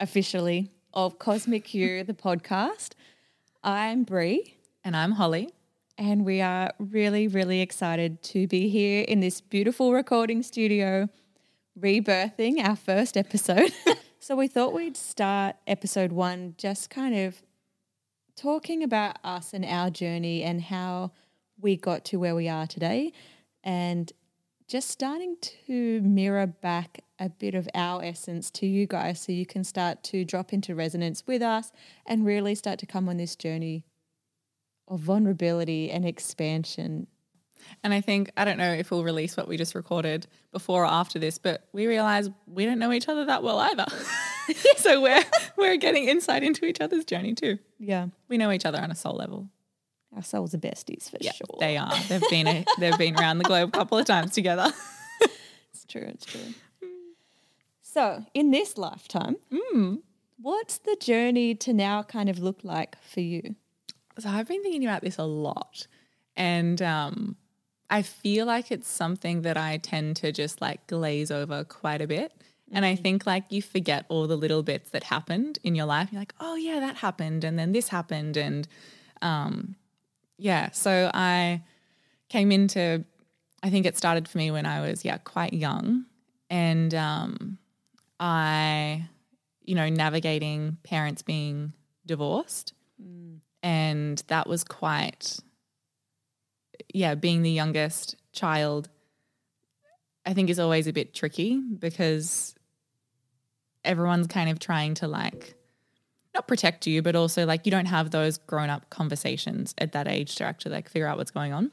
officially of Cosmic You, the podcast. I'm Brie. And I'm Holly. And we are really, really excited to be here in this beautiful recording studio, rebirthing our first episode. so we thought we'd start episode one just kind of talking about us and our journey and how we got to where we are today. And just starting to mirror back a bit of our essence to you guys so you can start to drop into resonance with us and really start to come on this journey of vulnerability and expansion. And I think, I don't know if we'll release what we just recorded before or after this, but we realize we don't know each other that well either. so we're, we're getting insight into each other's journey too. Yeah. We know each other on a soul level. Our souls are besties for Yeah, sure. they are. They've been a, they've been around the globe a couple of times together. It's true, it's true. So, in this lifetime, what's the journey to now kind of look like for you? So I've been thinking about this a lot, and um, I feel like it's something that I tend to just like glaze over quite a bit. And I think like you forget all the little bits that happened in your life. You're like, oh yeah, that happened, and then this happened, and um, yeah. So I came into, I think it started for me when I was yeah quite young, and um, I, you know, navigating parents being divorced. And that was quite yeah being the youngest child i think is always a bit tricky because everyone's kind of trying to like not protect you but also like you don't have those grown up conversations at that age to actually like figure out what's going on.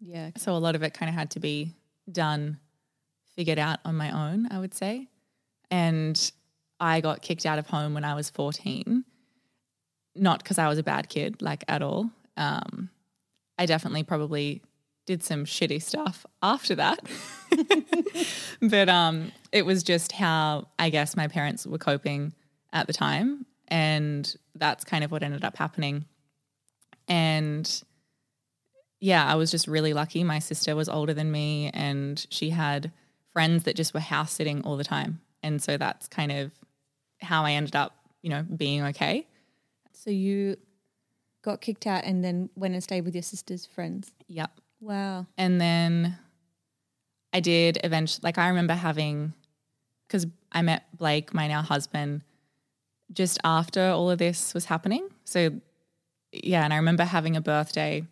Yeah. so a lot of it kind of had to be done figured out on my own i would say and i got kicked out of home when i was 14 not because I was a bad kid, like at all. Um, I definitely probably did some shitty stuff after that. but um, it was just how I guess my parents were coping at the time. And that's kind of what ended up happening. And yeah, I was just really lucky. My sister was older than me and she had friends that just were house sitting all the time. And so that's kind of how I ended up, you know, being okay. So you got kicked out and then went and stayed with your sister's friends. Yep. Wow. And then I did eventually, like, I remember having, because I met Blake, my now husband, just after all of this was happening. So, yeah, and I remember having a birthday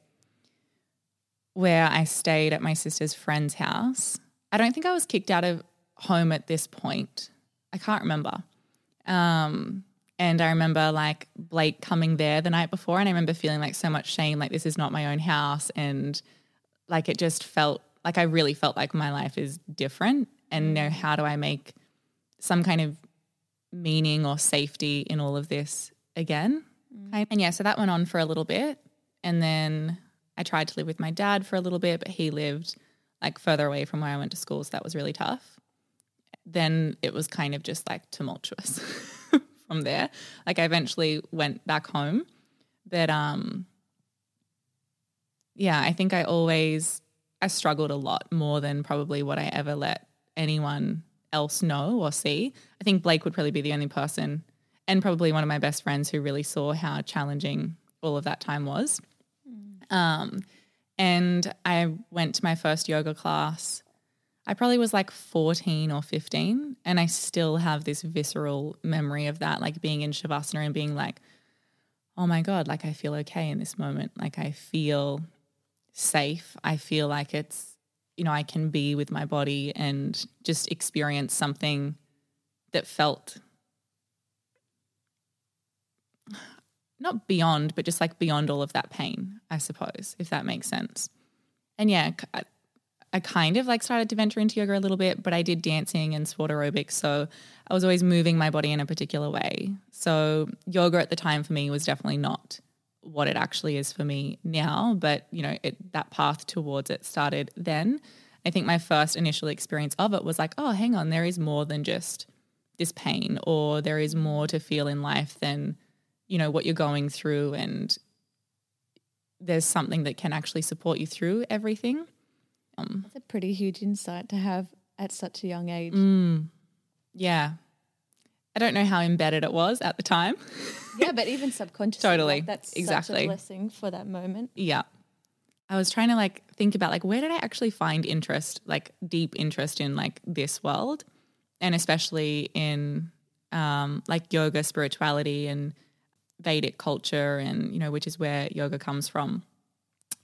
where I stayed at my sister's friend's house. I don't think I was kicked out of home at this point. I can't remember. Um, and I remember like Blake coming there the night before, and I remember feeling like so much shame, like this is not my own house. And like it just felt like I really felt like my life is different. And you know, how do I make some kind of meaning or safety in all of this again? Kind- And yeah, so that went on for a little bit. And then I tried to live with my dad for a little bit, but he lived like further away from where I went to school. So that was really tough. Then it was kind of just like tumultuous from there. Like I eventually went back home. But um yeah, I think I always I struggled a lot more than probably what I ever let anyone else know or see. I think Blake would probably be the only person and probably one of my best friends who really saw how challenging all of that time was. Um, and I went to my first yoga class. I probably was like 14 or 15, and I still have this visceral memory of that, like being in Shavasana and being like, oh my God, like I feel okay in this moment. Like I feel safe. I feel like it's, you know, I can be with my body and just experience something that felt not beyond, but just like beyond all of that pain, I suppose, if that makes sense. And yeah, I, kind of like started to venture into yoga a little bit, but I did dancing and sport aerobics. So I was always moving my body in a particular way. So yoga at the time for me was definitely not what it actually is for me now, but you know, it, that path towards it started then. I think my first initial experience of it was like, oh, hang on, there is more than just this pain, or there is more to feel in life than, you know, what you're going through. And there's something that can actually support you through everything. Um, That's a pretty huge insight to have at such a young age. Mm, yeah. I don't know how embedded it was at the time. yeah, but even subconsciously, totally, like that's exactly such a blessing for that moment. Yeah, I was trying to like think about like where did I actually find interest, like deep interest in like this world, and especially in um, like yoga, spirituality, and Vedic culture, and you know which is where yoga comes from.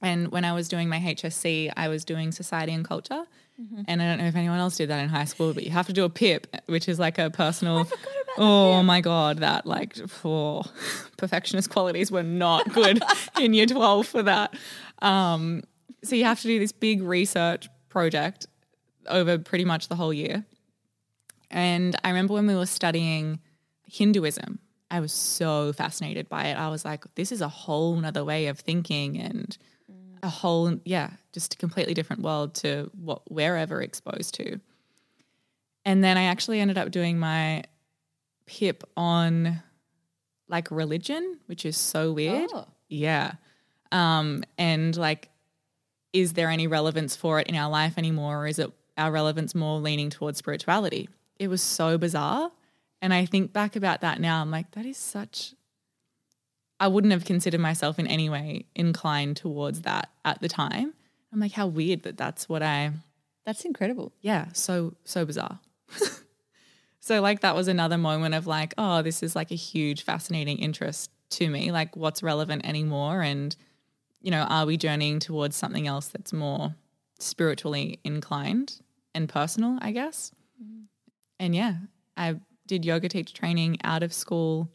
And when I was doing my HSC, I was doing society and culture. Mm-hmm. And I don't know if anyone else did that in high school, but you have to do a PIP, which is like a personal. oh my god, that like for perfectionist qualities were not good in year twelve for that. Um, so you have to do this big research project over pretty much the whole year. And I remember when we were studying Hinduism, I was so fascinated by it. I was like, this is a whole nother way of thinking and a whole, yeah, just a completely different world to what we're ever exposed to. And then I actually ended up doing my PIP on like religion, which is so weird. Oh. Yeah. Um, and like, is there any relevance for it in our life anymore? Or is it our relevance more leaning towards spirituality? It was so bizarre. And I think back about that now, I'm like, that is such I wouldn't have considered myself in any way inclined towards that at the time. I'm like, how weird that that's what I. That's incredible. Yeah, so so bizarre. so like that was another moment of like, oh, this is like a huge fascinating interest to me. Like, what's relevant anymore? And you know, are we journeying towards something else that's more spiritually inclined and personal? I guess. Mm. And yeah, I did yoga teacher training out of school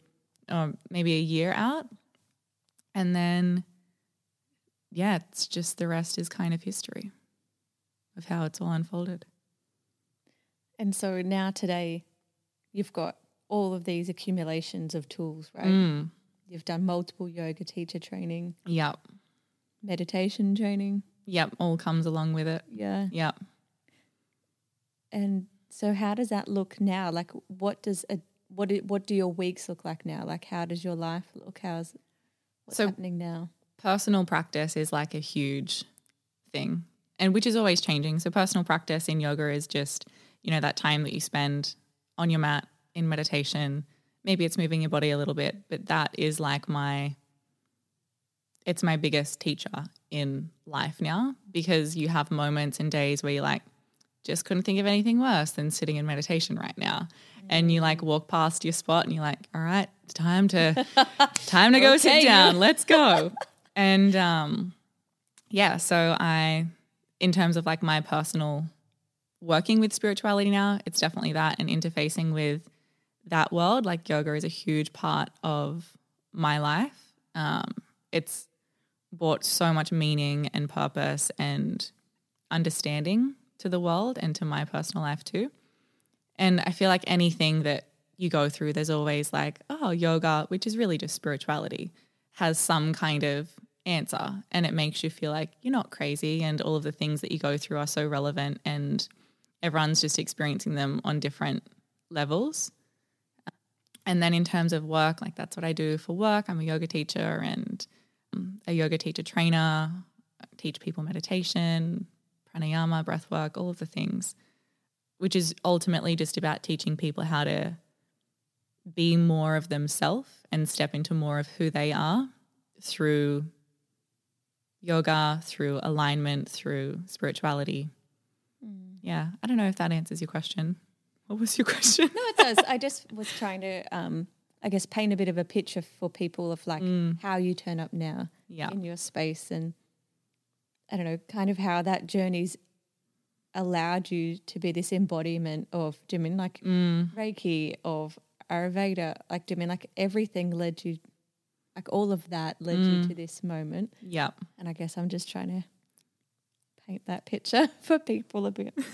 or maybe a year out. And then, yeah, it's just the rest is kind of history of how it's all unfolded. And so now today, you've got all of these accumulations of tools, right? Mm. You've done multiple yoga teacher training. Yep. Meditation training. Yep. All comes along with it. Yeah. Yep. And so, how does that look now? Like, what does a what do, what do your weeks look like now? Like, how does your life look? How's what's so happening now? Personal practice is like a huge thing, and which is always changing. So, personal practice in yoga is just you know that time that you spend on your mat in meditation. Maybe it's moving your body a little bit, but that is like my it's my biggest teacher in life now because you have moments and days where you're like, just couldn't think of anything worse than sitting in meditation right now and you like walk past your spot and you're like, all right, it's time to time to go okay. sit down. Let's go. and um yeah, so I in terms of like my personal working with spirituality now, it's definitely that and interfacing with that world. Like yoga is a huge part of my life. Um, it's brought so much meaning and purpose and understanding to the world and to my personal life too. And I feel like anything that you go through, there's always like, oh, yoga, which is really just spirituality, has some kind of answer. And it makes you feel like you're not crazy and all of the things that you go through are so relevant and everyone's just experiencing them on different levels. And then in terms of work, like that's what I do for work. I'm a yoga teacher and um, a yoga teacher trainer, I teach people meditation, pranayama, breath work, all of the things which is ultimately just about teaching people how to be more of themselves and step into more of who they are through yoga, through alignment, through spirituality. Mm. Yeah, I don't know if that answers your question. What was your question? no, it does. I just was trying to, um, I guess, paint a bit of a picture for people of like mm. how you turn up now yeah. in your space and I don't know, kind of how that journey's allowed you to be this embodiment of, do you mean like mm. Reiki, of Ayurveda? Like, do you mean like everything led you, like all of that led you mm. to this moment? Yeah. And I guess I'm just trying to paint that picture for people a bit.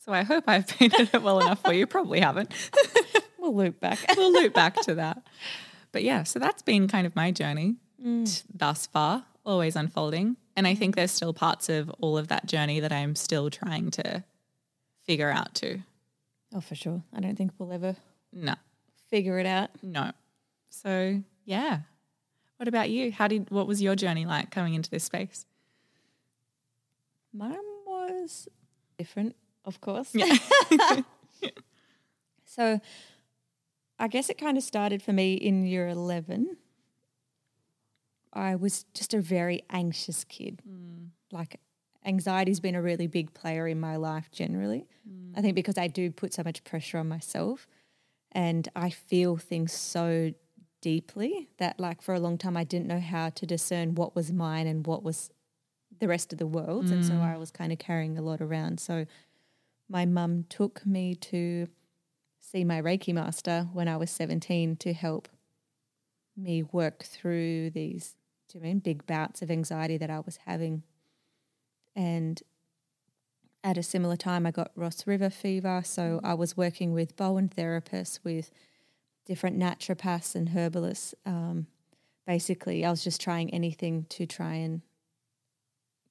So I hope I've painted it well enough for you. Probably haven't. We'll loop back. we'll loop back to that. But yeah, so that's been kind of my journey mm. t- thus far, always unfolding. And I think there's still parts of all of that journey that I'm still trying to figure out too. Oh, for sure. I don't think we'll ever No, figure it out. no. So yeah. What about you? How did what was your journey like coming into this space? Mine was different, of course. Yeah. So I guess it kind of started for me in year 11. I was just a very anxious kid. Mm. Like, anxiety's been a really big player in my life generally. Mm. I think because I do put so much pressure on myself and I feel things so deeply that, like, for a long time, I didn't know how to discern what was mine and what was the rest of the world's. And so I mm. was kind of carrying a lot around. So my mum took me to see my Reiki master when I was 17 to help me work through these, do you mean, big bouts of anxiety that I was having. And at a similar time, I got Ross River fever. So I was working with Bowen therapists, with different naturopaths and herbalists. Um, basically, I was just trying anything to try and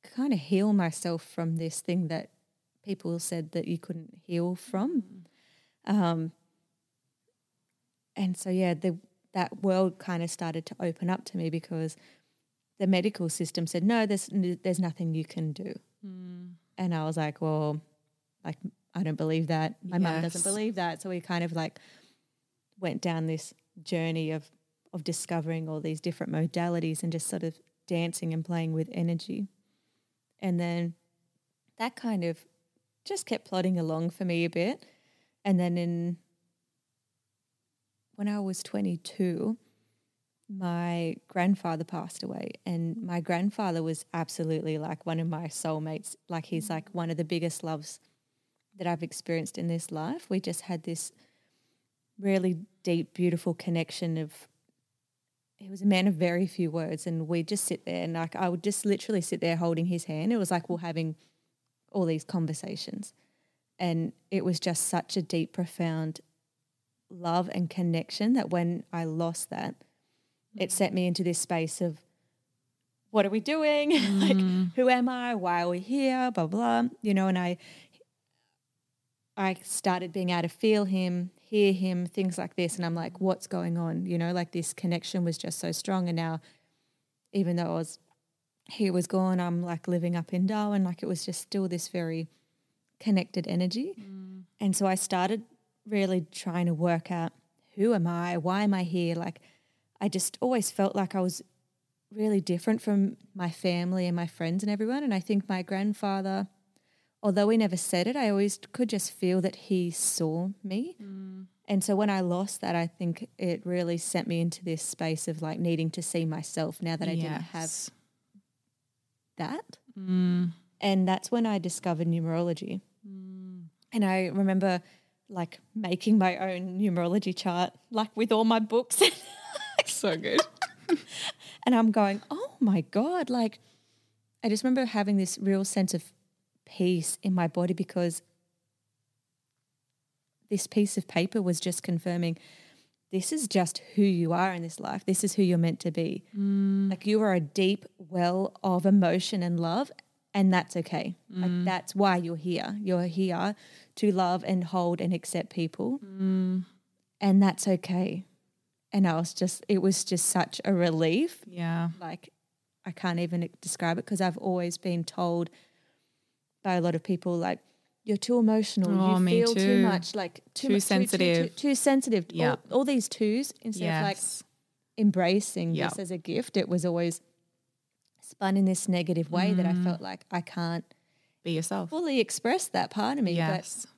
kind of heal myself from this thing that people said that you couldn't heal from. Um, and so, yeah, the, that world kind of started to open up to me because the medical system said, no, there's, there's nothing you can do. Hmm. And I was like, well, like, I don't believe that. My mum doesn't believe that. So we kind of like went down this journey of, of discovering all these different modalities and just sort of dancing and playing with energy. And then that kind of just kept plodding along for me a bit. And then in when I was 22, my grandfather passed away and my grandfather was absolutely like one of my soulmates. Like he's mm. like one of the biggest loves that I've experienced in this life. We just had this really deep beautiful connection of he was a man of very few words and we'd just sit there and like I would just literally sit there holding his hand. It was like we're having all these conversations. And it was just such a deep profound love and connection that when I lost that it set me into this space of what are we doing? like mm. who am I? Why are we here? Blah blah. You know, and I I started being able to feel him, hear him, things like this, and I'm like, what's going on? You know, like this connection was just so strong, and now even though I was he was gone, I'm like living up in Darwin, like it was just still this very connected energy, mm. and so I started really trying to work out who am I? Why am I here? Like I just always felt like I was really different from my family and my friends and everyone. And I think my grandfather, although he never said it, I always could just feel that he saw me. And so when I lost that, I think it really sent me into this space of like needing to see myself now that I didn't have that. Mm. And that's when I discovered numerology. And I remember like making my own numerology chart, like with all my books. So good. And I'm going, oh my God. Like, I just remember having this real sense of peace in my body because this piece of paper was just confirming this is just who you are in this life. This is who you're meant to be. Mm. Like, you are a deep well of emotion and love, and that's okay. Like, mm. that's why you're here. You're here to love and hold and accept people, mm. and that's okay. And I was just, it was just such a relief Yeah. like I can't even describe it because I've always been told by a lot of people like you're too emotional, Oh, you me feel too. too. much, like Too much, sensitive. too, too, sensitive. Yeah. All, all these twos instead of like Yes. embracing Yeah. this as a gift, it was always spun in this negative way that I Mm. felt like I can't Be yourself. fully express that part of me. Yes. But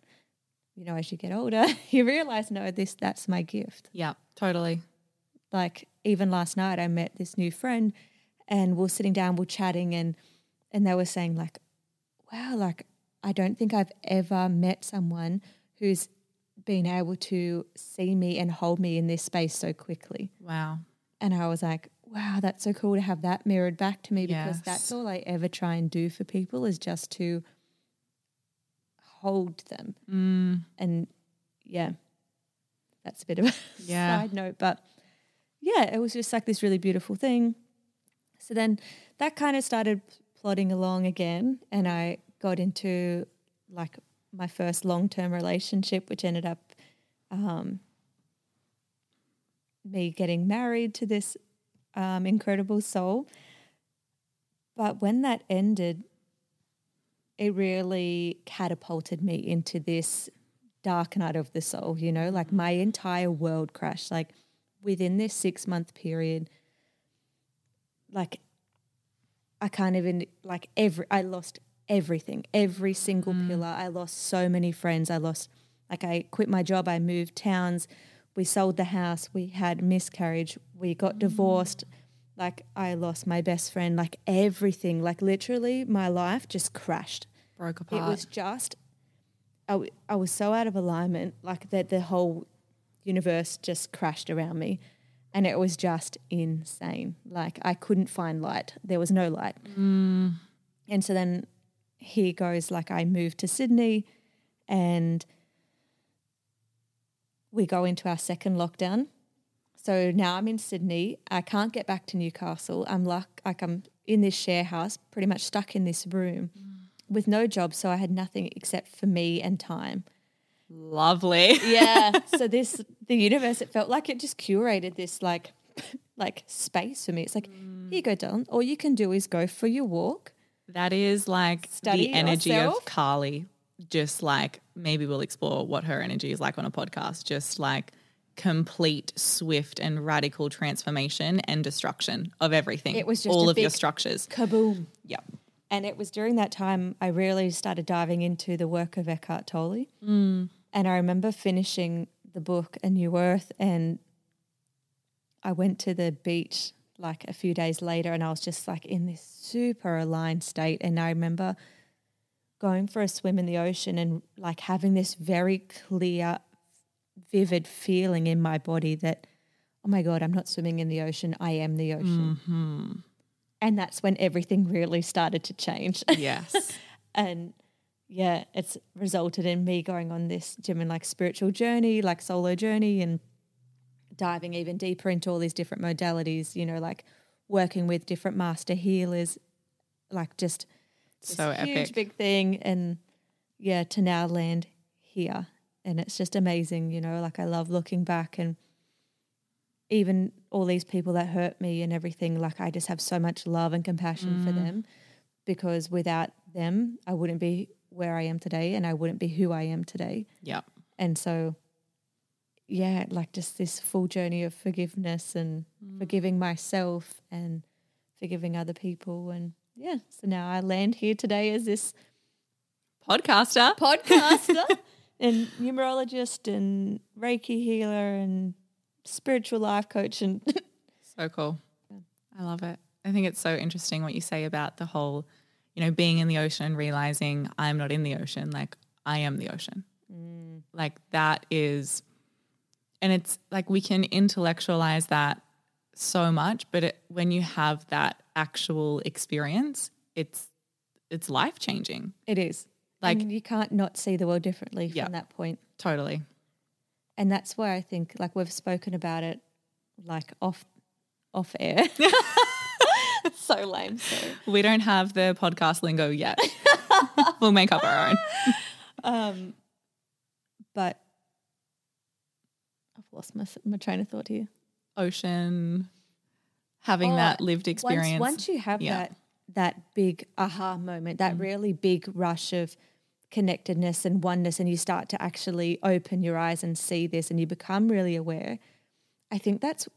you know, as you get older, you realize no, this that's my gift. Yeah. Totally. like even last night I met this new friend and we're sitting down, we're chatting and and they were saying like, "Wow, like I don't think I've ever met someone who's been able to see me and hold me in this space so quickly." Wow. And I was like, "Wow, that's so cool to have that mirrored back to me because Yes. that's all I ever try and do for people is just to hold them." Mm, And yeah, that's a bit of a Yeah. side note, but yeah, it was just like this really beautiful thing. So then that kind of started plodding along again, and I got into like my first long term relationship, which ended up um, me getting married to this um, incredible soul. But when that ended, it really catapulted me into this dark night of the soul, you know, like my mm. entire world crashed. Like within this six month period, like I can't even like every I lost everything, every single mm. pillar. I lost so many friends. I lost like I quit my job, I moved towns, we sold the house, we had miscarriage, we got mm. divorced. Like I lost my best friend, like everything, like literally my life just crashed. broke apart. It was just, I, w- I was so out of alignment, like that the whole universe just crashed around me. And it was just insane. Like I couldn't find light. There was no light. Mm. And so then he goes, like, I moved to Sydney and we go into our second lockdown. So now I'm in Sydney. I can't get back to Newcastle. I'm luck like I'm in this share house, pretty much stuck in this room mm. with no job. So I had nothing except for me and time. Lovely. Yeah. so this the universe, it felt like it just curated this like like space for me. It's like, here you go, mm. Dylan. All you can do is go for your walk. That is like Study the energy yourself. of Carly. Just like maybe we'll explore what her energy is like on a podcast. Just like complete, swift, and radical transformation and destruction of everything. It was just all of your structures. Kaboom. Yep. And it was during that time I really started diving into the work of Eckhart Tolle. Mm. And I remember finishing the book A New Earth and I went to the beach like a few days later and I was just like in this super aligned state. And I remember going for a swim in the ocean and like having this very clear, vivid feeling in my body that, oh my God, I'm not swimming in the ocean. I am the ocean. Mm-hmm. And that's when everything really started to change. Yes. and yeah, it's resulted in me going on this gym and like spiritual journey, like solo journey, and diving even deeper into all these different modalities. You know, like working with different master healers, like just this So huge epic. big thing, and yeah, to now land here, and it's just amazing. You know, like I love looking back and even all these people that hurt me and everything. Like I just have so much love and compassion for mm. them because without them, I wouldn't be where I am today and I wouldn't be who I am today. Yeah. And so, yeah, like just this full journey of forgiveness and forgiving mm. myself and forgiving other people. And yeah, so now I land here today as this Podcaster. podcaster and numerologist and Reiki healer and spiritual life coach. And So cool. I love it. I think it's so interesting what you say about the whole, you know, being in the ocean and realizing I'm not in the ocean. Like I am the ocean. Mm. Like that is, and it's like we can intellectualize that so much, but it, when you have that actual experience, it's it's life changing. it is. Like- Like you can't not see the world differently Yeah. from that point. Totally. and that's why I think like we've spoken about it like off off air. so lame. Sorry. We don't have the podcast lingo yet. we'll make up our own. Um, but I've lost my my train of thought here. Ocean, having Oh, that lived experience. Once, once you have Yeah. that that big aha moment, that Mm. really big rush of connectedness and oneness, and you start to actually open your eyes and see this, and you become really aware. I think that's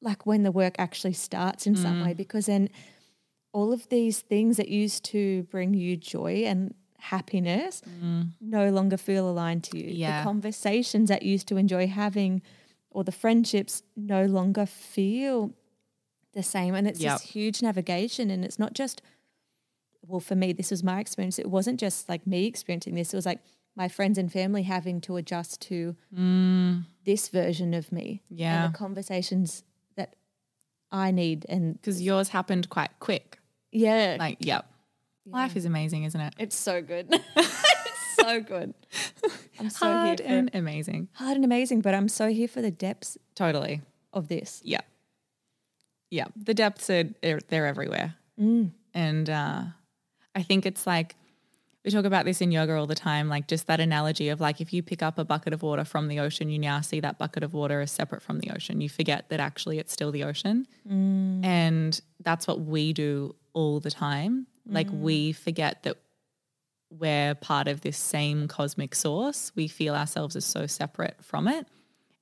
like when the work actually starts in some Mm. way, because then all of these things that used to bring you joy and happiness no longer feel aligned to you. Mm. Yeah. The conversations that you used to enjoy having or the friendships no longer feel the same. And it's Yep. this huge navigation. And it's not just well, for me, this was my experience. It wasn't just like me experiencing this, it was like my friends and family having to adjust to mm. this version of me. Yeah. And the conversations that I need. And Because yours happened quite quick. yeah, Like, yep. Life is amazing, isn't it? it's so good. it's so good. I'm so Hard here for and amazing. hard and amazing, but I'm so here for the depths Totally. of this. Yeah. Yeah. The depths are they're, they're everywhere. Mm. And uh, I think it's like we talk about this in yoga all the time, like just that analogy of like if you pick up a bucket of water from the ocean, you now see that bucket of water is separate from the ocean. You forget that actually it's still the ocean. And that's what we do all the time. Like we forget that we're part of this same cosmic source. We feel ourselves as so separate from it.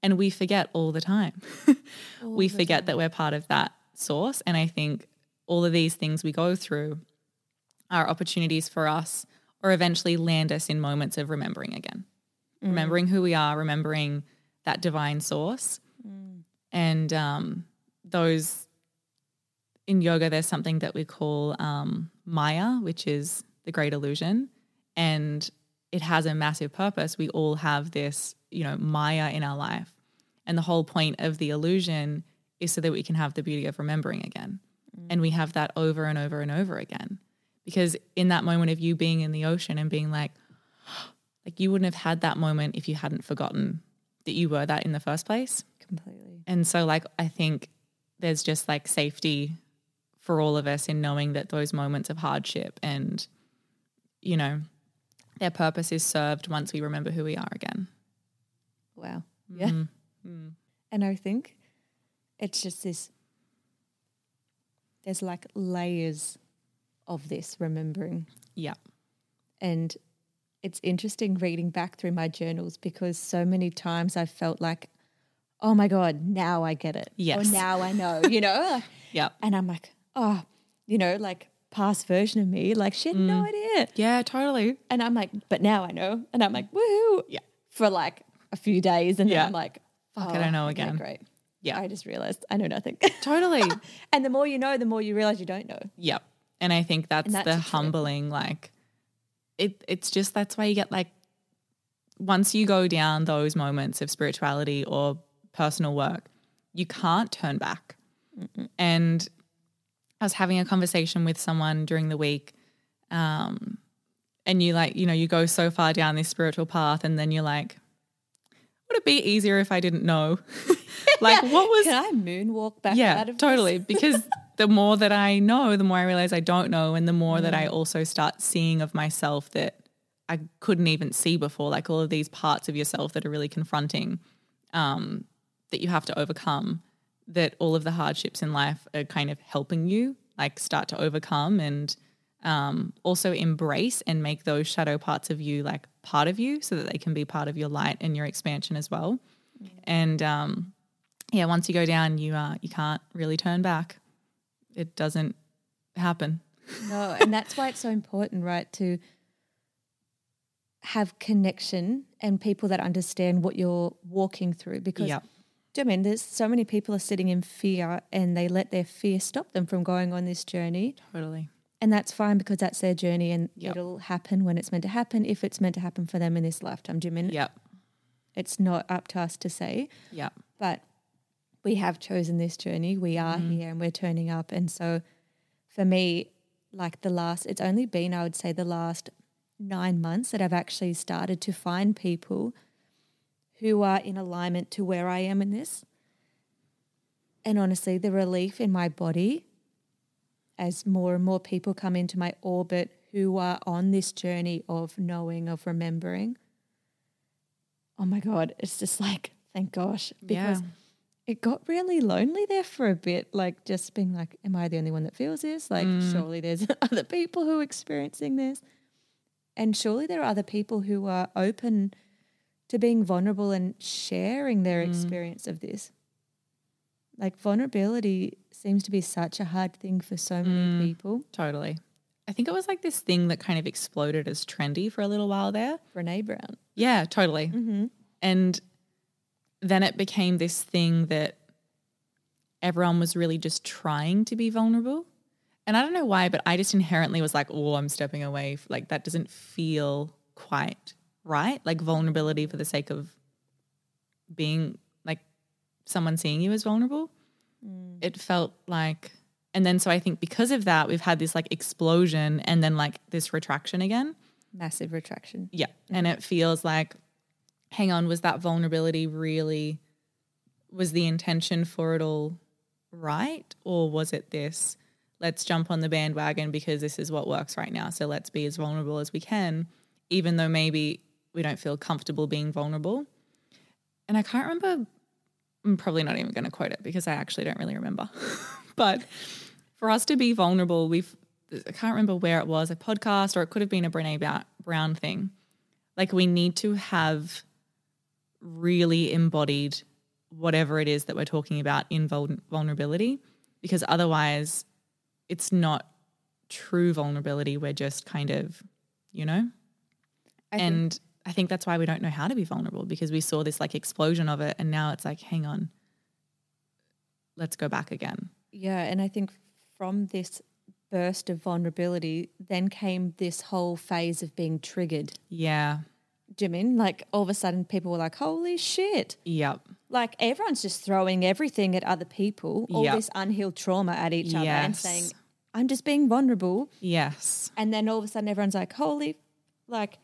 And we forget all the time. we forget that we're part of that source. And I think all of these things we go through are opportunities for us or eventually land us in moments of remembering again, remembering who we are, remembering that divine source. And um, those in yoga, there's something that we call um, Maya, which is the great illusion. And it has a massive purpose. We all have this, you know, Maya in our life. And the whole point of the illusion is so that we can have the beauty of remembering again. And we have that over and over and over again. Because in that moment of you being in the ocean and being like, like you wouldn't have had that moment if you hadn't forgotten that you were that in the first place. Completely. And so, like, I think there's just like safety for all of us in knowing that those moments of hardship and, you know, their purpose is served once we remember who we are again. Wow. Yeah. Mm-hmm. Mm. And I think it's just this there's like layers of this remembering. Yeah. And it's interesting reading back through my journals because so many times I felt like, oh my God, now I get it. Yes. Or now I know, you know? Yeah. and I'm like, oh, you know, like past version of me, like she had no mm. idea. Yeah, totally. And I'm like, but now I know. And I'm like, woohoo. Yeah. For like a few days. And Yeah. then I'm like, Fuck oh, I know okay, again. Great. Yeah. I just realized I know nothing. Totally. and the more you know, the more you realize you don't know. Yep. And I think that's, that's the trip. humbling, like it it's just that's why you get like once you go down those moments of spirituality or personal work, you can't turn back. And I was having a conversation with someone during the week, um, and you like, you know, you go so far down this spiritual path, and then you're like, would it be easier if I didn't know? like, what was Can I moonwalk back yeah, out of this? totally. Because the more that I know, the more I realize I don't know, and the more that I also start seeing of myself that I couldn't even see before, like all of these parts of yourself that are really confronting, um, that you have to overcome. That all of the hardships in life are kind of helping you, like start to overcome and um, also embrace and make those shadow parts of you like part of you, so that they can be part of your light and your expansion as well. And um, yeah, once you go down, you uh, you can't really turn back. It doesn't happen. No, and that's why it's so important, right, to have connection and people that understand what you're walking through. Because, Yep. do you know I mean, there's so many people are sitting in fear and they let their fear stop them from going on this journey. Totally. And that's fine because that's their journey and Yep. it'll happen when it's meant to happen, if it's meant to happen for them in this lifetime. Do you mean Yep. it's not up to us to say, Yeah. but we have chosen this journey. We are mm-hmm. here and we're turning up. And so for me, like the last, it's only been, I would say, the last nine months that I've actually started to find people who are in alignment to where I am in this. And honestly, the relief in my body as more and more people come into my orbit who are on this journey of knowing, of remembering. Oh my God, it's just like, thank gosh. Because Yeah. It got really lonely there for a bit, like just being like, am I the only one that feels this? Like, mm. surely there's other people who are experiencing this. And surely there are other people who are open to being vulnerable and sharing their mm. experience of this. Like, vulnerability seems to be such a hard thing for so many mm. people. Totally. I think it was like this thing that kind of exploded as trendy for a little while there. Brene Brown. Yeah, totally. Mm-hmm. And then it became this thing that everyone was really just trying to be vulnerable. And I don't know why, but I just inherently was like, oh, I'm stepping away. Like that doesn't feel quite right. Like vulnerability for the sake of being like someone seeing you as vulnerable. Mm. It felt like, and then so I think because of that, we've had this like explosion and then like this retraction again. Massive retraction. Yeah. Mm. And it feels like, hang on, was that vulnerability really, was the intention for it all right? Or was it this, let's jump on the bandwagon because this is what works right now. So let's be as vulnerable as we can, even though maybe we don't feel comfortable being vulnerable. And I can't remember, I'm probably not even going to quote it because I actually don't really remember. but for us to be vulnerable, we've, I can't remember where it was, a podcast or it could have been a Brene Brown thing. Like we need to have really embodied whatever it is that we're talking about in vul- vulnerability because otherwise it's not true vulnerability. We're just kind of, you know? I think- and I think that's why we don't know how to be vulnerable because we saw this like explosion of it and now it's like, hang on, let's go back again. Yeah, and I think from this burst of vulnerability, then came this whole phase of being triggered. Yeah. Do you mean like all of a sudden people were like, "Holy shit!" Yep. Like everyone's just throwing everything at other people, all Yep. this unhealed trauma at each other, and saying, "I'm just being vulnerable." Yes. And then all of a sudden everyone's like, "Holy, like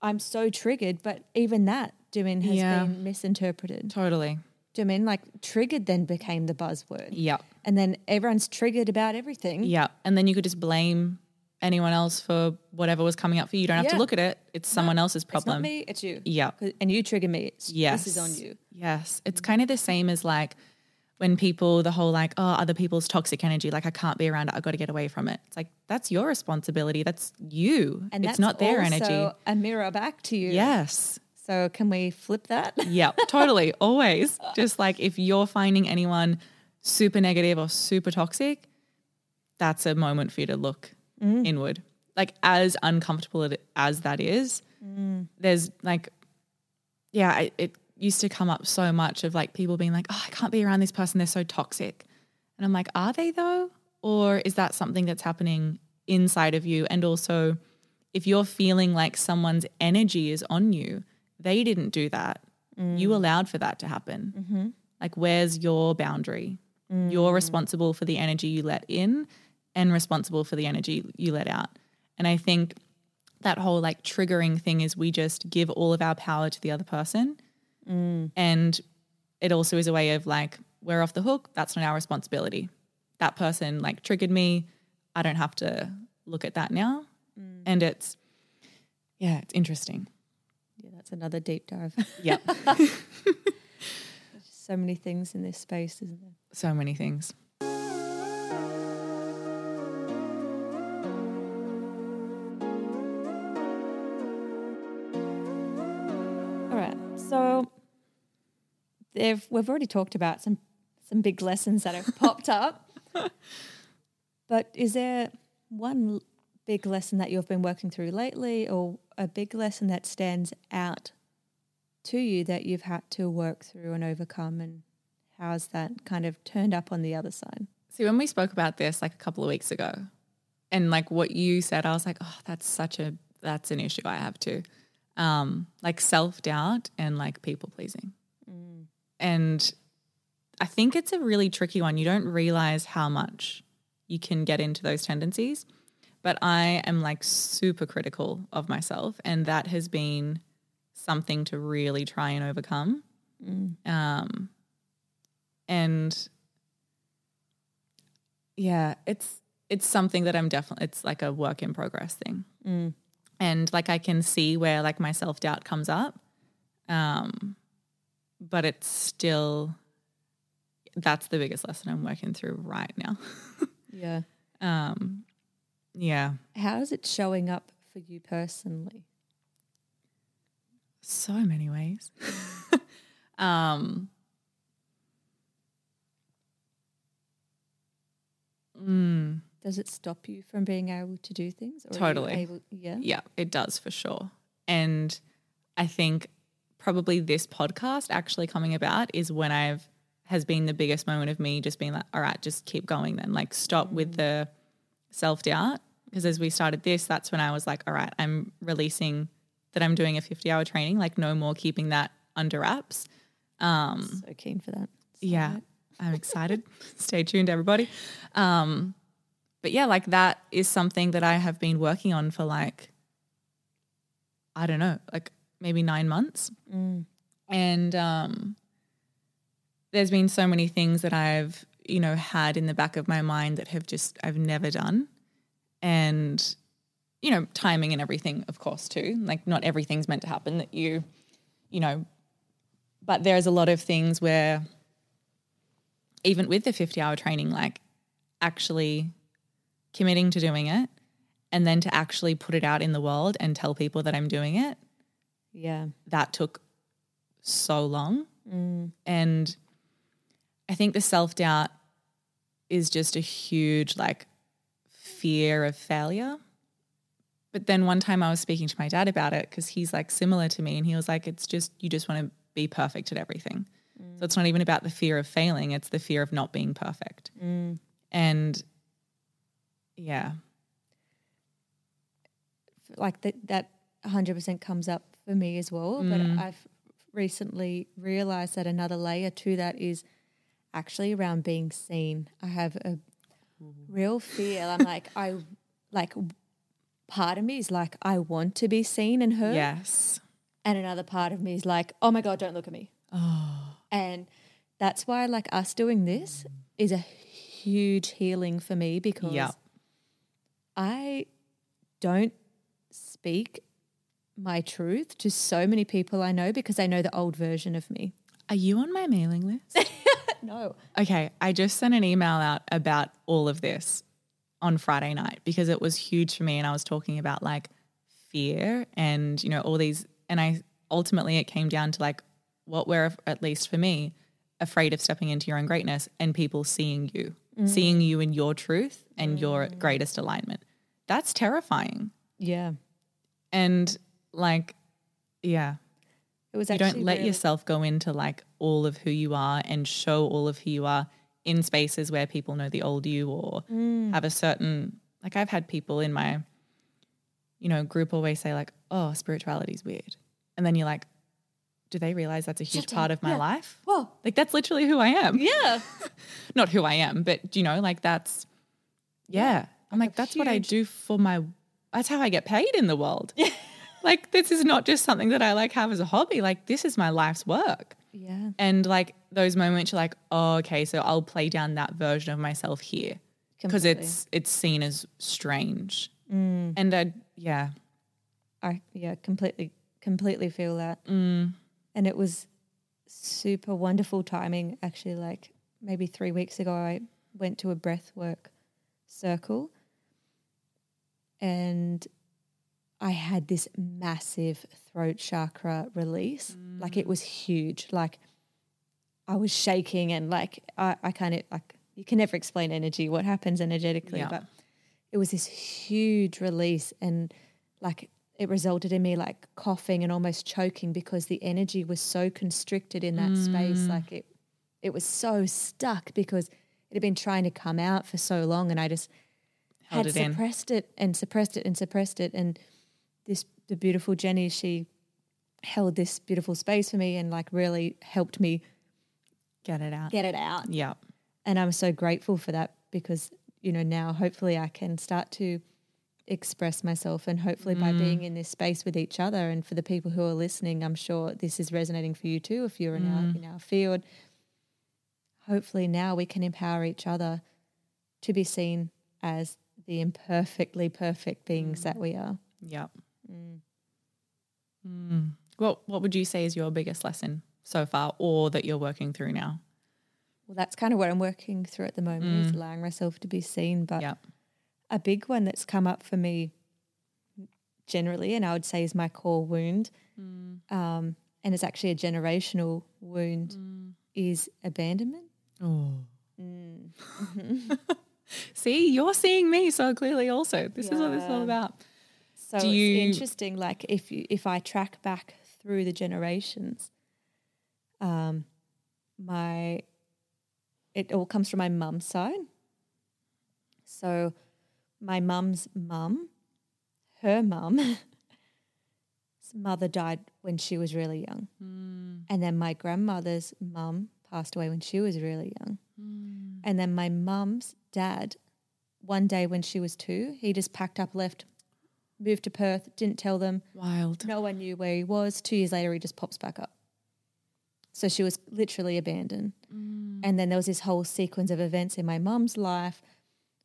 I'm so triggered." But even that, do you mean has Yeah. been misinterpreted? Totally. Do you mean like triggered then became the buzzword? Yep. And then everyone's triggered about everything. Yeah. And then you could just blame anyone else for whatever was coming up for you. You don't have Yeah. to look at it. It's someone else's It's not problem. me, it's you. Yeah. And you trigger me. It's, Yes. This is on you. Yes. It's kind of the same as like when people, the whole like, oh, other people's toxic energy, like I can't be around it. I've got to get away from it. It's like, that's your responsibility. That's you. And it's not their energy. a mirror back to you. Yes. So can we flip that? Yeah, totally. Always. Just like if you're finding anyone super negative or super toxic, that's a moment for you to look Mm. inward. Like as uncomfortable as that is, mm. there's like, yeah, I, it used to come up so much of like people being like, oh, I can't be around this person. They're so toxic. And I'm like, are they though? Or is that something that's happening inside of you? And also, if you're feeling like someone's energy is on you, they didn't do that. Mm. You allowed for that to happen. Mm-hmm. Like, where's your boundary? You're responsible for the energy you let in and responsible for the energy you let out. And I think that whole like triggering thing is we just give all of our power to the other person. Mm. And it also is a way of like, we're off the hook. That's not our responsibility. That person like triggered me. I don't have to look at that now. Mm. And it's, yeah, it's interesting. Yeah, that's another deep dive. Yeah. so many things in this space, isn't there? so many things. They've, we've already talked about some some big lessons that have popped up. But is there one big lesson that you've been working through lately or a big lesson that stands out to you that you've had to work through and overcome and how's that kind of turned up on the other side? See, when we spoke about this like a couple of weeks ago, and like what you said, I was like, oh, that's such a that's an issue I have too. Um, like self doubt and like people pleasing. And I think it's a really tricky one. You don't realize how much you can get into those tendencies. But I am like super critical of myself, and that has been something to really try and overcome. Um, and yeah, it's it's something that I'm definitely it's like a work in progress thing. And like I can see where like my self doubt comes up. Um but it's still that's the biggest lesson I'm working through right now. Yeah. um yeah, How is it showing up for you personally? so many ways. um mm, Does it stop you from being able to do things? Or Totally. able- yeah. Yeah, it does for sure. And I think probably this podcast actually coming about is when I've has been the biggest moment of me just being like, all right, just keep going then. Like stop with the self doubt because as we started this, that's when I was like, all right, I'm releasing that I'm doing a 50 hour training, like no more keeping that under wraps. Um, So keen for that. yeah, I'm excited. Stay tuned, everybody. Um, but yeah, like that is something that I have been working on for like, I don't know, like maybe nine months. And um, there's been so many things that I've, you know, had in the back of my mind that have just, I've never done. And, you know, timing and everything, of course, too. Like, not everything's meant to happen that you, you know, but there's a lot of things where even with the 50 hour training like actually committing to doing it and then to actually put it out in the world and tell people that I'm doing it Yeah. that took so long. Mm. And I think the self-doubt is just a huge like fear of failure. But then one time I was speaking to my dad about it because he's like similar to me and he was like it's just you just want to be perfect at everything. Mm. So it's not even about the fear of failing, it's the fear of not being perfect. Mm. And yeah, like that that 100% comes up for me as well but mm. i've recently realized that another layer to that is actually around being seen i have a mm-hmm. real fear i'm like i like part of me is like i want to be seen and heard yes. and another part of me is like oh my god don't look at me Oh. and that's why like us doing this is a huge healing for me because Yeah. I don't speak my truth to so many people I know because they know the old version of me. Are you on my mailing list? No. okay, I just sent an email out about all of this on Friday night because it was huge for me and I was talking about like fear and you know all these and I ultimately it came down to like what we're at least for me afraid of stepping into your own greatness and people seeing you, mm. seeing you in your truth and your mm. greatest alignment. That's terrifying. Yeah. And like yeah, It was you don't let really- yourself go into like all of who you are and show all of who you are in spaces where people know the old you or Mm. have a certain like I've had people in my you know group always say like oh spirituality is weird and then you're like do they realize that's a huge Shut part down. of my Yeah. life Whoa. like that's literally who I am Yeah. not who I am but you know like that's yeah, I'm like a that's what I do for my that's how I get paid in the world like this is not just something that I like have as a hobby like this is my life's work Yeah. and like those moments you're like, oh, okay, so I'll play down that version of myself here because it's it's seen as strange. And I, yeah, I yeah, completely completely feel that. Mm. And it was super wonderful timing actually like maybe 3 weeks ago I went to a breath work circle and I had this massive throat chakra release. Like it mm. was huge. Like I was shaking and like I, I kind of like you can never explain energy, what happens energetically, Yeah. but it was this huge release and like it resulted in me like coughing and almost choking because the energy was so constricted in that space. Mm. Like it it was so stuck because it had been trying to come out for so long and I just Held had it in. suppressed it and suppressed it and suppressed it and this the beautiful Jenny she held this beautiful space for me and like really helped me get it out. get it out. Yeah, and I'm so grateful for that because you know now hopefully I can start to express myself and hopefully by mm. being in this space with each other and for the people who are listening I'm sure this is resonating for you too if you're in our mm. in our field. Hopefully now we can empower each other to be seen as the imperfectly perfect beings mm. that we are. Yeah. Mm. What What would you say is your biggest lesson so far, or that you're working through now? well that's kind of what I'm working through at the moment is allowing myself to be seen but Yeah, a big one that's come up for me generally, and I would say is my core wound, um, and it's actually a generational wound, is abandonment. Oh. See, you're seeing me so clearly. Also, this is what this is all about. So Do it's you- interesting. Like if you if I track back through the generations, um, my it all comes from my mum's side. So my mum's mum, her mum's mother died when she was really young. And then my grandmother's mum passed away when she was really young. And then my mum's dad, one day when she was two, he just packed up, left, moved to Perth, didn't tell them. Wild. No one knew where he was. Two years later, he just pops back up. So she was literally abandoned. And then there was this whole sequence of events in my mum's life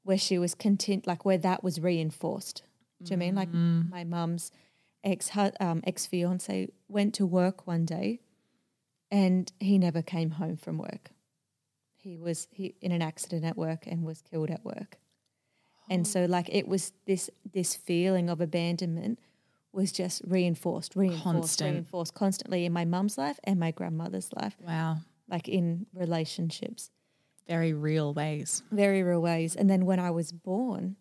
where she was content, like where that was reinforced. Do you know what I mean? Like my mum's ex um, ex fiance went to work one day, and he never came home from work. He was he in an accident at work and was killed at work. And so like it was this this feeling of abandonment was just reinforced, reinforced, Constant. reinforced constantly in my mum's life and my grandmother's life, Wow. like in relationships, Very real ways. very real ways. And then when I was born,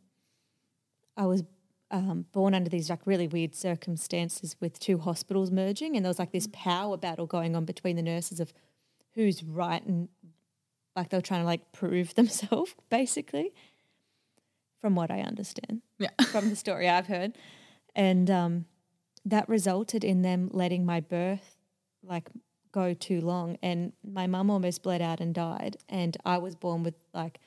I was um, born under these like really weird circumstances with two hospitals merging, and there was like this power battle going on between the nurses of who's right and like they were trying to like prove themselves, basically, from what I understand Yeah. from the story I've heard. And um, that resulted in them letting my birth like go too long. And my mum almost bled out and died. And I was born with like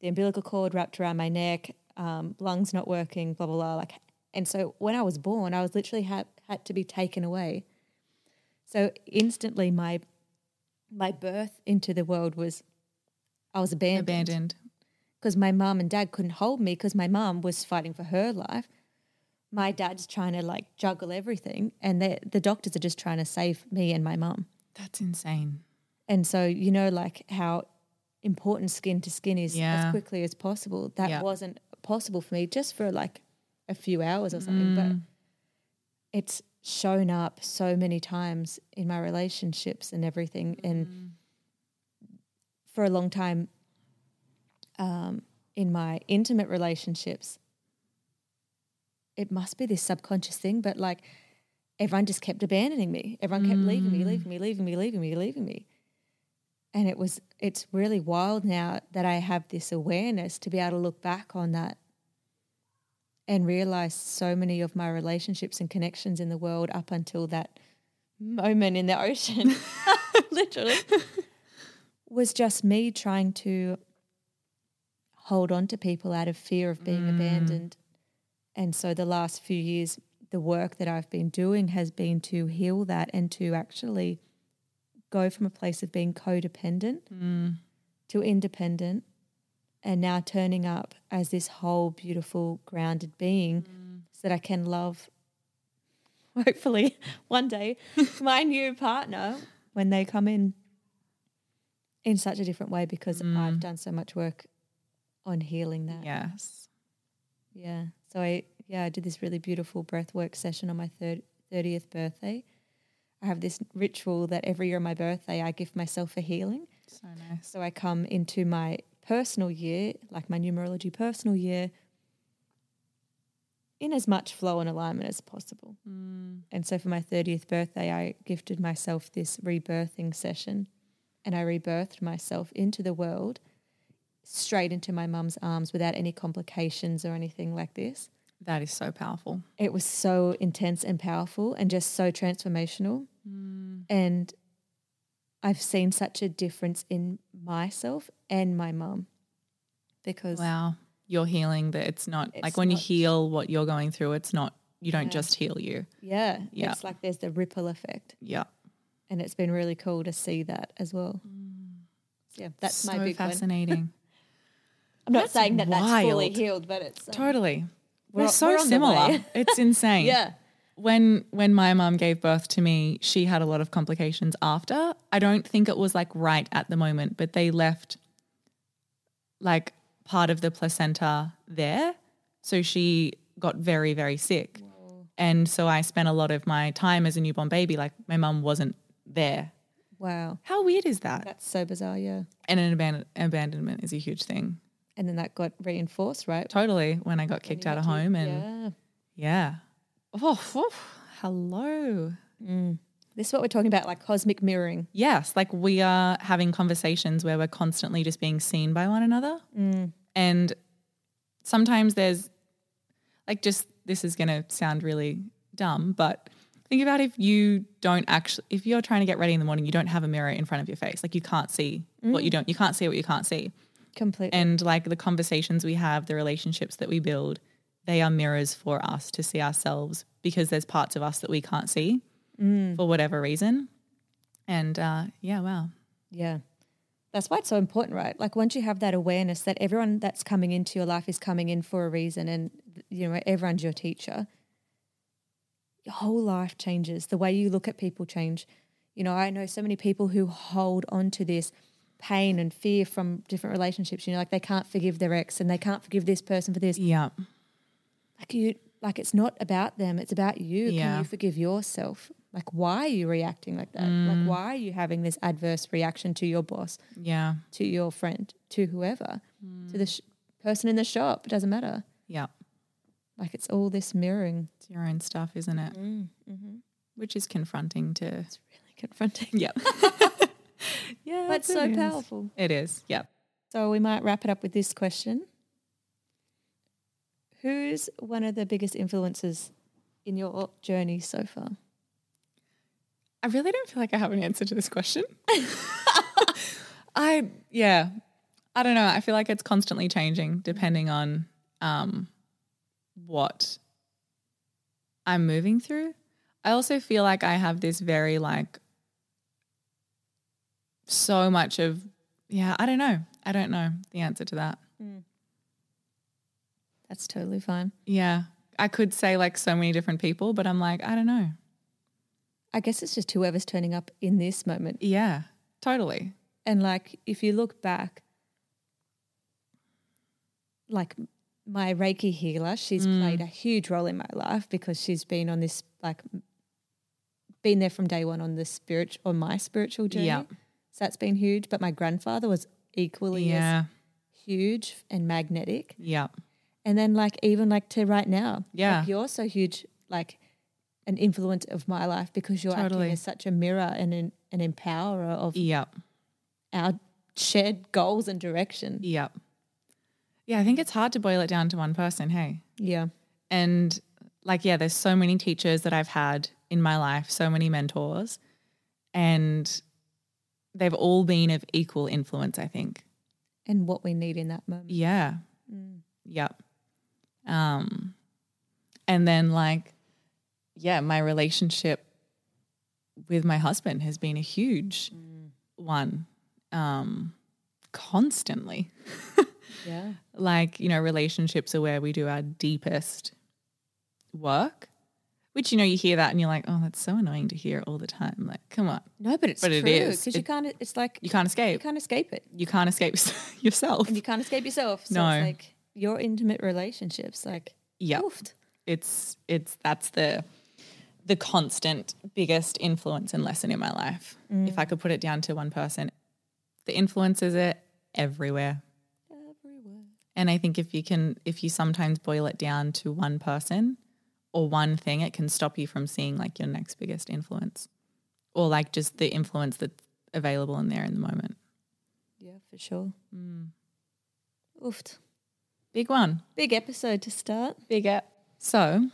the umbilical cord wrapped around my neck, um, lungs not working, blah, blah, blah. Like, and so when I was born, I was literally had, had to be taken away. So instantly my my birth into the world was I was abandoned Abandoned. Because my mum and dad couldn't hold me because my mum was fighting for her life. My dad's trying to like juggle everything, and the the doctors are just trying to save me and my mum. That's insane. And so you know, like how important skin to skin is Yeah. as quickly as possible. That Yeah. wasn't possible for me just for like a few hours or something, but Mm. it's shown up so many times in my relationships and everything. Mm. And for a long time, um, in my intimate relationships, it must be this subconscious thing, but like everyone just kept abandoning me. Everyone kept leaving me, leaving me, leaving me, leaving me, leaving me. And it was, it's really wild now that I have this awareness to be able to look back on that and realize so many of my relationships and connections in the world up until that moment in the ocean, literally, was just me trying to hold on to people out of fear of being mm. abandoned. And so the last few years, the work that I've been doing has been to heal that and to actually go from a place of being codependent mm. to independent and now turning up as this whole beautiful grounded being mm. so that I can love hopefully one day my new partner when they come in in such a different way because I've done so much work on healing that. Yes. Yeah. So I yeah, I did this really beautiful breath work session on my third thirtieth birthday. I have this ritual that every year on my birthday I give myself a healing. So nice. So I come into my personal year, like my numerology personal year, in as much flow and alignment as possible. Mm. And so for my 30th birthday, I gifted myself this rebirthing session and I rebirthed myself into the world straight into my mum's arms without any complications or anything like this. That is so powerful. It was so intense and powerful and just so transformational. Mm. And I've seen such a difference in myself and my mum because Wow. You're healing that it's not It's like when you heal what you're going through, it's not, you don't Yeah. just heal you. yeah, Yeah. it's like there's the ripple effect. Yeah. And it's been really cool to see that as well. Mm. Yeah, that's so my big fascinating. I'm not That's saying that that's fully wild. healed, but it's um, totally. We're We're, so we're on the similar. way. It's insane. yeah, when when my mum gave birth to me, she had a lot of complications after. I don't think it was like right at the moment, but they left like part of the placenta there. So she got very, very sick. And so I spent a lot of my time as a newborn baby, like my mum wasn't there. wow, How weird is that? that's so bizarre. Yeah, And an abandon- abandonment is a huge thing. And then that got reinforced, right? Totally. When I got kicked out of home and yeah, yeah. Oh, oh, hello. Mm. this is what we're talking about, like cosmic mirroring. Yes, like we are having conversations where we're constantly just being seen by one another. Mm. And sometimes there's like just this is going to sound really dumb, but think about if you don't actually if you're trying to get ready in the morning, you don't have a mirror in front of your face. Like you can't see what you mm. don't you can't see what you can't see. Completely. And like the conversations we have, the relationships that we build, they are mirrors for us to see ourselves because there's parts of us that we can't see for whatever reason. And uh, yeah, wow. Yeah. That's why it's so important, right? Like once you have that awareness that everyone that's coming into your life is coming in for a reason and you know everyone's your teacher. Your whole life changes. The way you look at people change. You know, I know so many people who hold on to this pain and fear from different relationships. You know, like they can't forgive their ex and they can't forgive this person for this. Yeah. Like you like it's not about them, it's about you. Can you forgive yourself? Like why are you reacting like that? Like mm. why are you having this adverse reaction to your boss? Yeah. to your friend, to whoever, to the mm. sh- person in the shop. It doesn't matter. Yeah. Like it's all this mirroring. It's your own stuff, isn't it? Mm, mm-hmm. Which is confronting to. It's really confronting, Yeah. yeah. but so is. powerful. It is. Yep. So we might wrap it up with this question: Who's one of the biggest influences in your journey so far? I really don't feel like I have an answer to this question. I yeah. I don't know. I feel like it's constantly changing depending on um what I'm moving through. I also feel like I have this very like so much of yeah, I don't know. I don't know the answer to that. Mm. That's totally fine. Yeah. I could say like so many different people, but I'm like, I don't know. I guess it's just whoever's turning up in this moment. Yeah. Totally. And like, if you look back, like my Reiki healer, she's mm. played a huge role in my life because she's been on this like been there from day one on the spirit on my spiritual journey. Yeah. So that's been huge. But my grandfather was equally Yeah. as huge and magnetic. Yeah. And then like even like to right now. Yeah. Like you're so huge, like an influence of my life because you're Totally. acting as such a mirror and an, an empowerer of Yeah. our shared goals and direction. Yep. Yeah, I think it's hard to boil it down to one person, hey. Yeah. And like, yeah, there's so many teachers that I've had in my life, so many mentors, and they've all been of equal influence, I think. And what we need in that moment. Yeah. Yep. Um, and then like, yeah, my relationship with my husband has been a huge one. Um, constantly. Yeah. like you know relationships are where we do our deepest work which you know you hear that and you're like oh that's so annoying to hear all the time like come on No, but it's But it true is. because you can't. It's like you can't escape. you can't escape it, you can't escape yourself and you can't escape yourself. So No. it's like your intimate relationships. Like, yeah it's it's that's the the constant biggest influence and lesson in my life if i mm. could put it down to one person the influences are everywhere everywhere. And I think if you can, if you sometimes boil it down to one person or one thing, it can stop you from seeing like your next biggest influence or like just the influence that's available in there in the moment. Yeah, for sure. Mm. Oofed. Big one. Big episode to start. Big app. So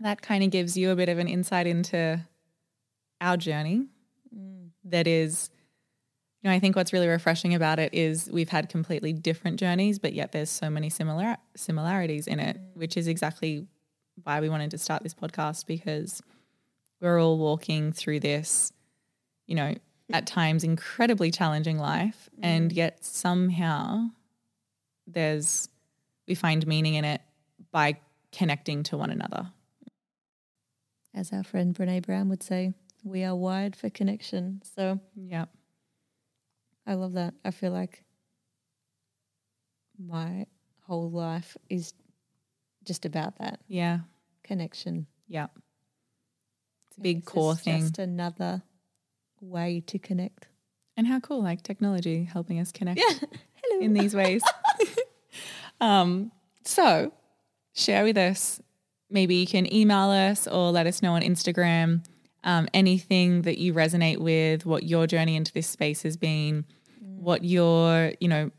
that kind of gives you a bit of an insight into our journey. Mm. That is, you know, I think what's really refreshing about it is we've had completely different journeys, but yet there's so many similar similarities in it, mm. which is exactly why we wanted to start this podcast because we're all walking through this, you know, at times incredibly challenging life, mm. and yet somehow there's we find meaning in it by connecting to one another. As our friend Brene Brown would say, we are wired for connection. So Yeah. I love that. I feel like my whole life is just about that Yeah. connection. Yeah. It's a big This core thing. Just another way to connect. and how cool, like technology helping us connect yeah. Hello. in these ways. um, so share with us. Maybe you can email us or let us know on Instagram um, anything that you resonate with, what your journey into this space has been, what your, you know,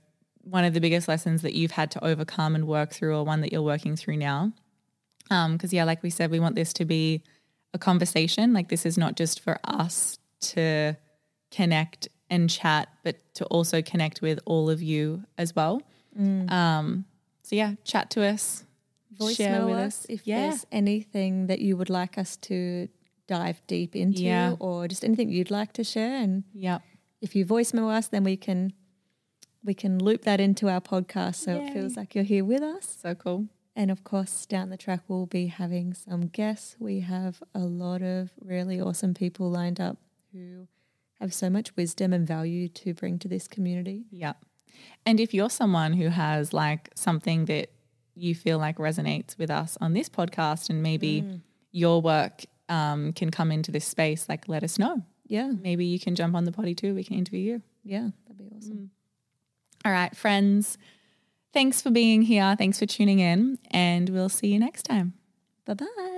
one of the biggest lessons that you've had to overcome and work through, or one that you're working through now. Because, yeah, like we said, we want this to be a conversation. Like, this is not just for us to connect and chat, but to also connect with all of you as well. Um, so, yeah, chat to us. share Voicemail with us if Yeah. there's anything that you would like us to dive deep into Yeah. or just anything you'd like to share. And Yep. if you voicemail us, then we can we can loop that into our podcast so it feels like you're here with us. So cool. And of course, down the track, we'll be having some guests. We have a lot of really awesome people lined up who have so much wisdom and value to bring to this community. Yep. And if you're someone who has like something that you feel like resonates with us on this podcast and maybe your work um, can come into this space, like let us know. Yeah, Maybe you can jump on the potty too. We can interview you. yeah, that'd be awesome. All right, friends. Thanks for being here. Thanks for tuning in. And we'll see you next time. Bye bye.